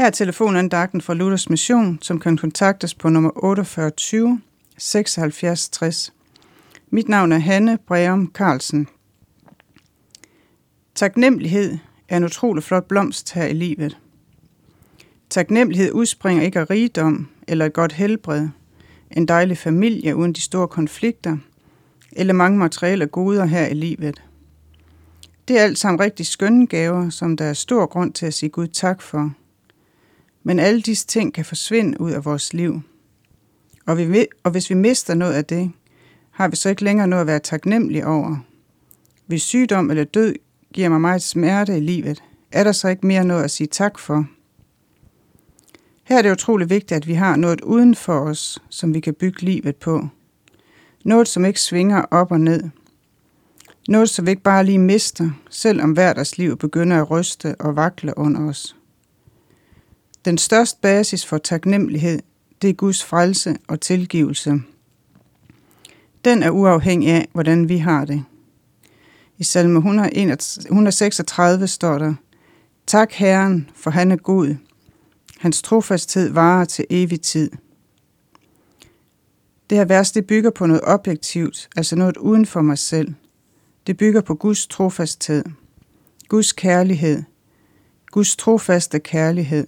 Her er telefonandagten fra Luthers Mission, som kan kontaktes på nummer 4820 76 60. Mit navn er Hanne Breum Carlsen. Taknemmelighed er en utrolig flot blomst her i livet. Taknemmelighed udspringer ikke af rigdom eller et godt helbred, en dejlig familie uden de store konflikter, eller mange materielle goder her i livet. Det er alt sammen rigtig skønne gaver, som der er stor grund til at sige Gud tak for. Men alle disse ting kan forsvinde ud af vores liv. Og, vi, og hvis vi mister noget af det, har vi så ikke længere noget at være taknemmelige over. Hvis sygdom eller død giver mig meget smerte i livet, er der så ikke mere noget at sige tak for. Her er det utrolig vigtigt, at vi har noget uden for os, som vi kan bygge livet på. Noget, som ikke svinger op og ned. Noget, som vi ikke bare lige mister, selvom hverdagslivet begynder at ryste og vakle under os. Den største basis for taknemmelighed, det er Guds frelse og tilgivelse. Den er uafhængig af, hvordan vi har det. I salme 136 står der, Tak Herren, for han er god. Hans trofasthed varer til evig tid. Det her vers det bygger på noget objektivt, altså noget uden for mig selv. Det bygger på Guds trofasthed, Guds kærlighed, Guds trofaste kærlighed.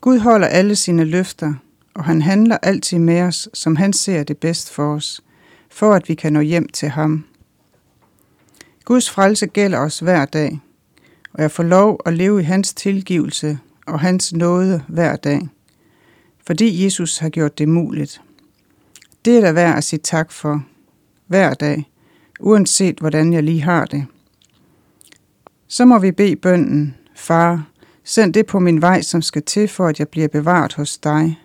Gud holder alle sine løfter, og han handler altid med os, som han ser det bedst for os, for at vi kan nå hjem til ham. Guds frelse gælder os hver dag, og jeg får lov at leve i hans tilgivelse og hans nåde hver dag, fordi Jesus har gjort det muligt. Det er der værd at sige tak for, hver dag, uanset hvordan jeg lige har det. Så må vi bede bønden, Far, send det på min vej, som skal til for, at jeg bliver bevaret hos dig,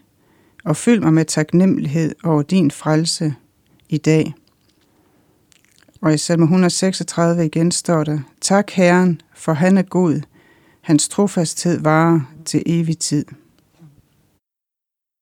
og fyld mig med taknemmelighed over din frelse i dag. Og i salme 136 igen står der, Tak Herren, for han er god, hans trofasthed varer til evig tid.